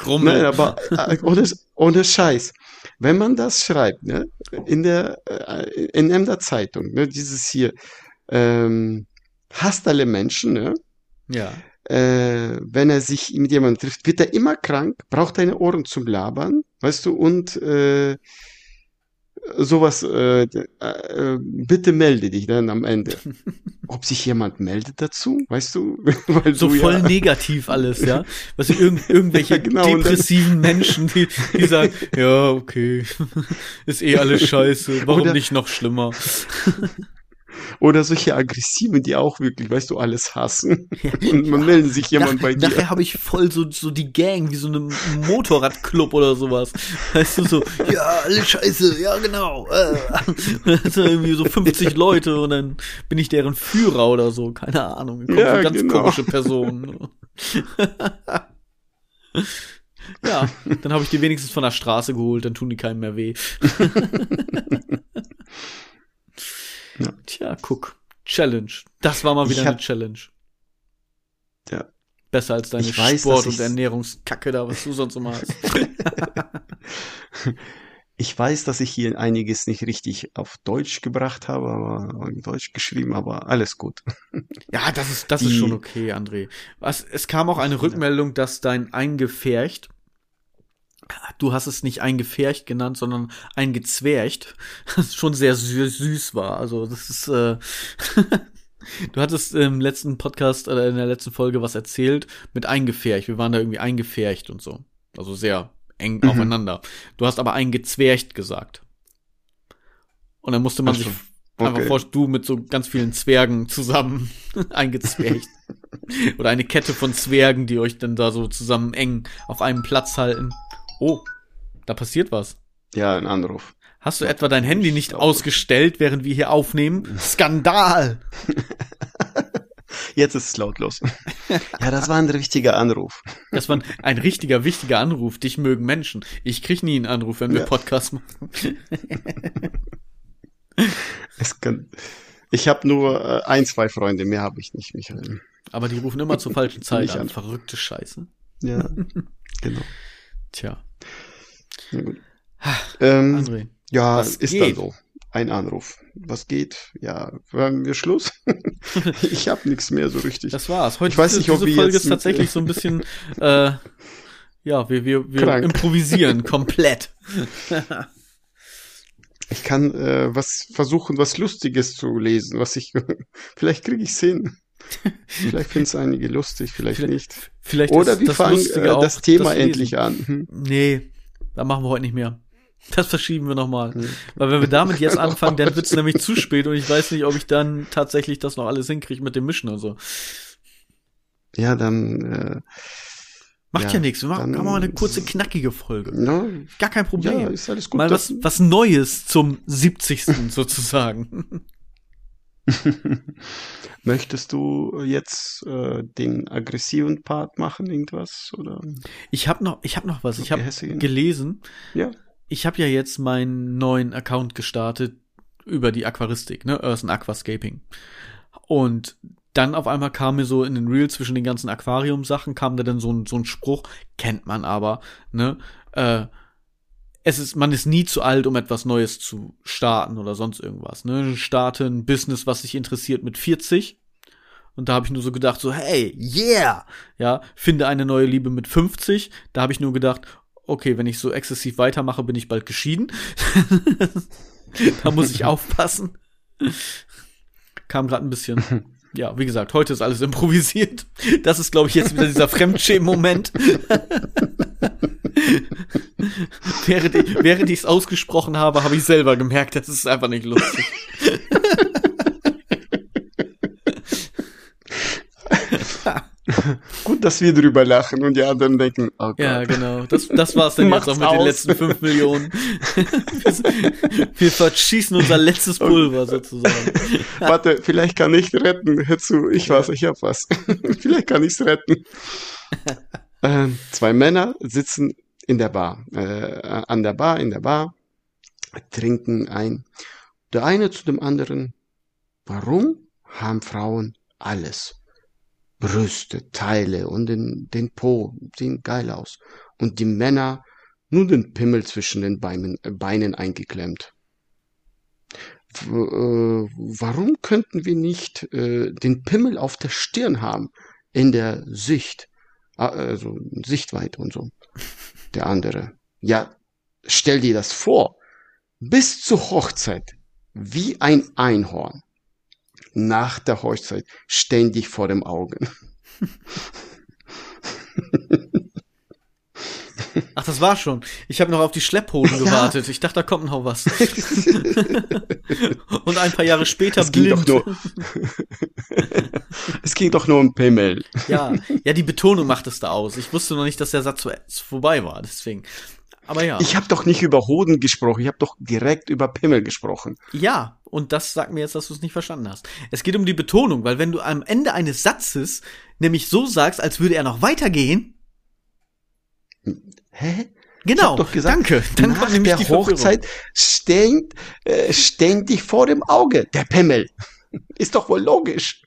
Grummel. Nein, aber äh, ohne, ohne Scheiß. Wenn man das schreibt, ne, in der, äh, in Emder Zeitung, ne, dieses hier, ähm, hasst alle Menschen, ne, ja. äh, wenn er sich mit jemandem trifft, wird er immer krank, braucht deine Ohren zum Labern, weißt du, und äh, sowas, äh, äh, bitte melde dich dann am Ende. Ob sich jemand meldet dazu, weißt du? Weil So du voll ja, negativ alles, ja. Was irgend, irgendwelche Ja, genau, dann- depressiven Menschen, die, die sagen, ja, okay, ist eh alles scheiße, warum Oder- nicht noch schlimmer? Oder solche Aggressiven, die auch wirklich, weißt du, alles hassen. Und man meldet sich jemand Nach, bei dir. nachher habe ich voll so, so die Gang, wie so eine Motorradclub oder sowas. Weißt du, so, ja, alles scheiße, ja, genau. Äh. Und dann sind irgendwie so 50 Leute und dann bin ich deren Führer oder so, keine Ahnung. Kommt Ja, so ganz genau. komische Personen. ja, dann habe ich die wenigstens von der Straße geholt, dann tun die keinem mehr weh. Ja. Tja, guck. Challenge. Das war mal wieder hab- eine Challenge. Ja. Besser als deine weiß, Sport- und Ernährungskacke da, was du sonst immer hast. Ich weiß, dass ich hier einiges nicht richtig auf Deutsch gebracht habe, aber in Deutsch geschrieben, aber alles gut. Ja, das ist, das ist Die- schon okay, André. Was, es kam auch eine Rückmeldung, dass dein Eingefärcht, du hast es nicht eingefärcht genannt, sondern eingezwercht, das schon sehr süß, war. Also das ist, äh, du hattest im letzten Podcast oder in der letzten Folge was erzählt mit eingefärcht. Wir waren da irgendwie eingefärcht und so. Also sehr eng Mhm. aufeinander. Du hast aber eingezwercht gesagt. Und dann musste man Ach sich Einfach okay. vor, du mit so ganz vielen Zwergen zusammen eingezwercht. Oder eine Kette von Zwergen, die euch dann da so zusammen eng auf einem Platz halten. Oh, da passiert was. Ja, ein Anruf. Hast du etwa dein Handy nicht ausgestellt, während wir hier aufnehmen? Skandal! Jetzt ist es lautlos. ja, das war ein richtiger Anruf. Das war ein, ein richtiger, wichtiger Anruf. Dich mögen Menschen. Ich krieg nie einen Anruf, wenn wir Ja. Podcast machen. Es kann, ich habe nur äh, ein, zwei Freunde, mehr habe ich nicht, Michael. Aber die rufen immer zur falschen Zeit an. an. Verrückte Scheiße. Ja, genau. Tja, Na gut. Ähm, André. ja, ist geht? dann so. Ein Anruf. Was geht? Ja, haben wir Schluss? ich habe nichts mehr so richtig. Das war's. Heute Ich weiß diese, nicht, diese wir Folge jetzt ist tatsächlich so ein bisschen, äh, ja, wir, wir, wir Krank. improvisieren komplett. Ich kann äh, was versuchen, was Lustiges zu lesen, was ich vielleicht kriege ich hin. Vielleicht finden es einige lustig, vielleicht, nicht. Vielleicht Oder wir das fangen äh, das Thema Lesen. endlich an. Hm? Nee, da machen wir heute nicht mehr. Das verschieben wir nochmal. Hm. Weil wenn wir damit jetzt anfangen, dann wird's nämlich zu spät und ich weiß nicht, ob ich dann tatsächlich das noch alles hinkriege mit dem Mischen und so. Ja, dann äh, Macht ja, Ja, nichts. Wir machen dann- machen mal eine kurze, knackige Folge. no, Gar kein ja, Problem. ist alles gut. mal was, was Neues zum 70. sozusagen. Möchtest du jetzt äh, den aggressiven Part machen, irgendwas? Oder? Ich habe noch, ich habe noch was. Ich habe gelesen. Ja. Ich habe ja jetzt meinen neuen Account gestartet über die Aquaristik, ne, Earth and Aquascaping. Und dann auf einmal kam mir so in den Reels zwischen den ganzen Aquarium-Sachen kam da dann so ein, so ein Spruch, kennt man aber, ne, äh, es ist, man ist nie zu alt, um etwas Neues zu starten oder sonst irgendwas, ne, starte ein Business, was dich interessiert mit 40. Und da habe ich nur so gedacht, so, hey, yeah! Ja, finde eine neue Liebe mit 50. Da habe ich nur gedacht, okay, wenn ich so exzessiv weitermache, bin ich bald geschieden. da muss ich aufpassen. Kam gerade ein bisschen. Ja, wie gesagt, heute ist alles improvisiert. Das ist, glaube ich, jetzt wieder dieser Fremdschämen-Moment. während ich während ich es ausgesprochen habe, habe ich selber gemerkt, das ist einfach nicht lustig. Gut, dass wir drüber lachen und die anderen denken, oh Gott. Ja, genau. Das, das war's dann jetzt auch mit aus. den letzten fünf Millionen. wir verschießen unser letztes Pulver sozusagen. Warte, vielleicht kann ich retten. Hör zu, ich weiß, ich hab was. vielleicht kann ich's retten. Ähm, zwei Männer sitzen in der Bar, äh, an der Bar, in der Bar, trinken ein. Der eine zu dem anderen, warum haben Frauen alles? Brüste, Teile und den, den Po, sehen geil aus. Und die Männer nur den Pimmel zwischen den Beinen, äh, Beinen eingeklemmt. W äh, warum könnten wir nicht äh, den Pimmel auf der Stirn haben, in der Sicht, Ah, also Sichtweite und so? Der andere. Ja, stell dir das vor. Bis zur Hochzeit, wie ein Einhorn nach der Hochzeit ständig vor dem Augen. Ach, das war schon. Ich habe noch auf die Schlepphoden gewartet. Ich dachte, da kommt noch was. Und ein paar Jahre später Es ging blind. doch nur, es ging doch nur um Pimmel. Ja, ja, die Betonung macht es da aus. Ich wusste noch nicht, dass der Satz vorbei war, deswegen. Aber ja. Ich habe doch nicht über Hoden gesprochen, ich habe doch direkt über Pimmel gesprochen. Ja, und das sagt mir jetzt, dass du es nicht verstanden hast. Es geht um die Betonung, weil wenn du am Ende eines Satzes nämlich so sagst, als würde er noch weitergehen, Hä? genau, doch gesagt, danke, dann Nach der die. Hochzeit steht, äh, ständig vor dem Auge der Pimmel. Ist doch wohl logisch.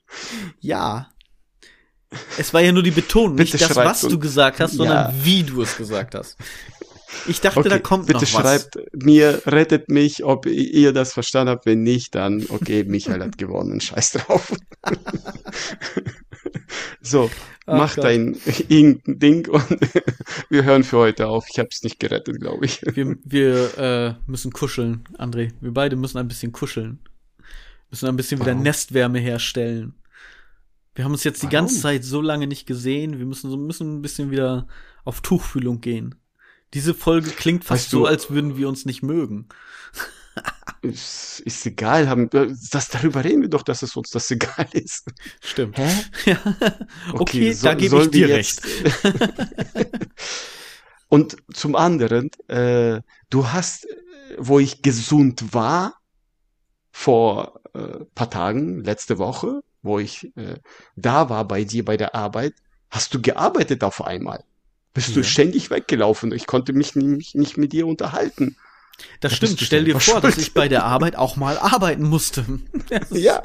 Ja. Es war ja nur die Betonung, Bitte nicht das, was du gesagt hast, sondern Ja. wie du es gesagt hast. Ich dachte, da kommt bitte noch was. schreibt mir, rettet mich, ob ihr das verstanden habt. Wenn nicht, dann okay, Michael hat gewonnen. Scheiß drauf. so, Ach mach Gott. dein irgendein Ding und wir hören für heute auf. Ich hab's nicht gerettet, glaube ich. Wir, wir äh, müssen kuscheln, André. Wir beide müssen ein bisschen kuscheln. Müssen ein bisschen wieder Warum? Nestwärme herstellen. Wir haben uns jetzt die Warum? ganze Zeit so lange nicht gesehen. Wir müssen so müssen ein bisschen wieder auf Tuchfühlung gehen. Diese Folge klingt fast Weißt so, du- als würden wir uns nicht mögen. Ist, ist egal, haben, das, darüber reden wir doch, dass es uns das egal ist. Stimmt. Hä? Ja. Okay, so- da gebe ich dir recht. Und zum anderen, äh, du hast, äh, wo ich gesund war, vor äh, paar Tagen, letzte Woche, wo ich äh, da war bei dir bei der Arbeit, hast du gearbeitet auf einmal. Bist du Ja. ständig weggelaufen. Ich konnte mich nicht, nicht mit dir unterhalten. Das Da stimmt. Stell dir vor, dass ich bei der Arbeit auch mal arbeiten musste. Ja,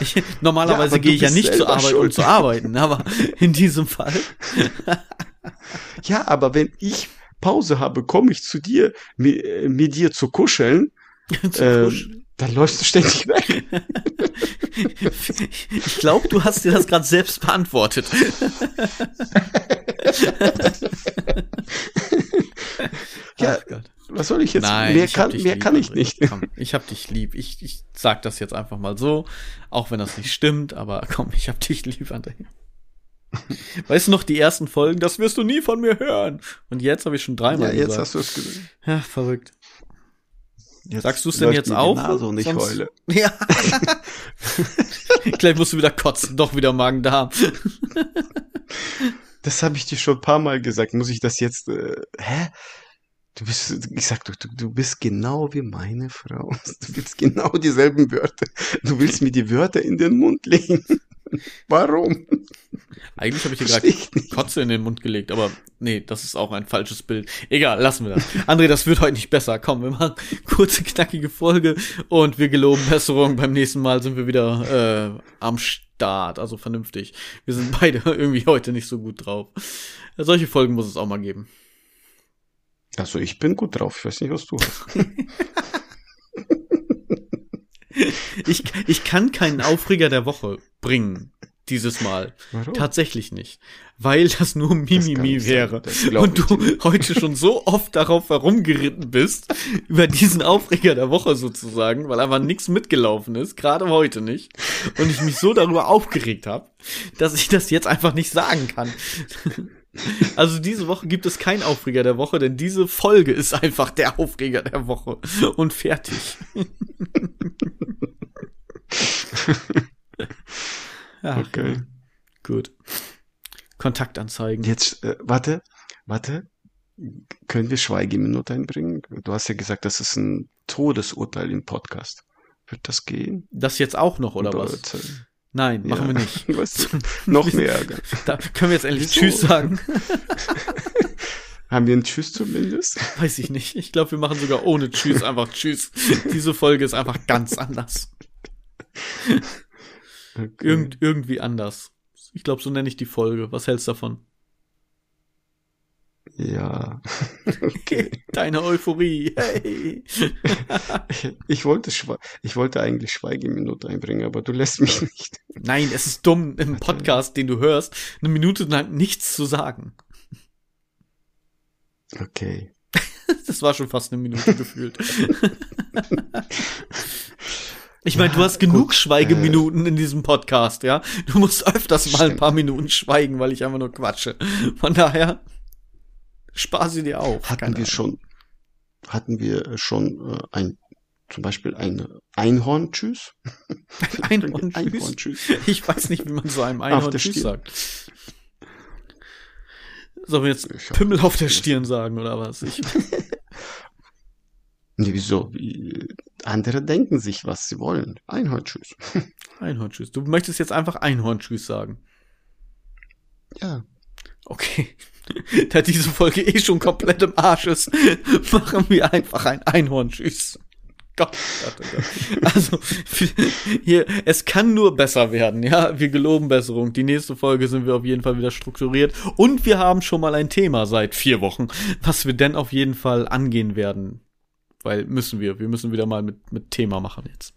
Ich, Ja, normalerweise aber gehe ich ja nicht zur Arbeit, um schuld. zu arbeiten, aber in diesem Fall. ja, aber wenn ich Pause habe, komme ich zu dir, mit, äh, mit dir zu kuscheln, zu ähm, kuscheln. dann läufst du ständig weg. Ich glaube, du hast dir das gerade selbst beantwortet. Ja, Ach Gott. Was soll ich jetzt? Nein, mehr kann, mehr lieb, kann ich nicht. Komm, ich hab dich lieb. Ich, ich sag das jetzt einfach mal so, auch wenn das nicht stimmt, aber komm, ich hab dich lieb, André. Weißt du noch, die ersten Folgen, das wirst du nie von mir hören. Und jetzt habe ich schon Ja, dreimal jetzt gesagt. hast du es gesehen. Ja, verrückt. Jetzt Sagst du es denn jetzt auch? Nase und ich Sonst- heule. Ja. Gleich musst du wieder kotzen, doch wieder Magen-Darm. Das habe ich dir schon ein paar Mal gesagt. Muss ich das jetzt, äh, hä? Du bist, ich sag doch, du, du bist genau wie meine Frau. Du willst genau dieselben Wörter. Du willst mir die Wörter in den Mund legen. Warum? Eigentlich habe ich dir gerade. Kotze in den Mund gelegt, aber nee, das ist auch ein falsches Bild. Egal, lassen wir das. André, das wird heute nicht besser. Komm, wir machen kurze, knackige Folge und wir geloben Besserung. Beim nächsten Mal sind wir wieder äh, am Start, also vernünftig. Wir sind beide irgendwie heute nicht so gut drauf. Solche Folgen muss es auch mal geben. Also ich bin gut drauf. Ich weiß nicht, was du hast. Ich, ich kann keinen Aufreger der Woche bringen. dieses Mal. Warum? Tatsächlich nicht. Weil das nur Mimimi wäre. Das glaub Und du heute schon so oft darauf herumgeritten bist, über diesen Aufreger der Woche sozusagen, weil einfach nichts mitgelaufen ist, gerade heute nicht. Und ich mich so darüber aufgeregt habe, dass ich das jetzt einfach nicht sagen kann. Also diese Woche gibt es keinen Aufreger der Woche, denn diese Folge ist einfach der Aufreger der Woche. Und fertig. ja, Okay. Gut. Kontaktanzeigen. Jetzt, äh, warte, warte. Können wir Schweigeminute einbringen? Du hast ja gesagt, das ist ein Todesurteil im Podcast. Wird das gehen? Das jetzt auch noch, oder was? Oder- Nein, machen Ja. wir nicht. Du, noch mehr Ärger. Da können wir jetzt endlich Wieso? Tschüss sagen. Haben wir einen Tschüss zumindest? Weiß ich nicht. Ich glaube, wir machen sogar ohne Tschüss einfach Tschüss. Diese Folge ist einfach ganz anders. Okay. Irgend, irgendwie anders. Ich glaube, so nenne ich die Folge. Was hältst du davon? Ja. Okay. Deine Euphorie. Hey. Ich wollte, ich wollte eigentlich Schweigeminute einbringen, aber du lässt mich nicht. Nein, es ist dumm, im Podcast, den du hörst, eine Minute lang nichts zu sagen. Okay. Das war schon fast eine Minute gefühlt. Ich meine, du Ja, hast genug gut, Schweigeminuten in diesem Podcast, ja. Du musst öfters mal ein paar Minuten schweigen, weil ich einfach nur quatsche. Von daher, spar sie dir auf. Hatten Keine wir schon, hatten wir schon äh, ein, zum Beispiel ein Einhorn-Tschüss? Ahnung. Einhorn, Einhorn-Tschüss. Ich weiß nicht, wie man so einem Auf Einhorn der Tschüss Stirn. sagt. Sollen wir jetzt Ich Pimmel auf der Stirn sagen oder was? Ich, Nee, wieso? Wie, andere denken sich, was sie wollen. Einhorn-Tschüss. Einhorn Tschüss. Du möchtest jetzt einfach Einhorn Tschüss sagen. Ja. Okay. Da diese Folge eh schon komplett im Arsch ist, machen wir einfach ein Einhorn Tschüss. Gott, Gott, oh Gott. Also, hier, es kann nur besser werden, ja. Wir geloben Besserung. Die nächste Folge sind wir auf jeden Fall wieder strukturiert. Und wir haben schon mal ein Thema seit vier Wochen, was wir denn auf jeden Fall angehen werden. Weil müssen wir. Wir müssen wieder mal mit, mit Thema machen jetzt.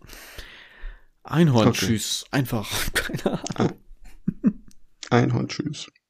Einhorn Okay. Tschüss. Einfach. Keine Ahnung. Einhorn-Tschüss.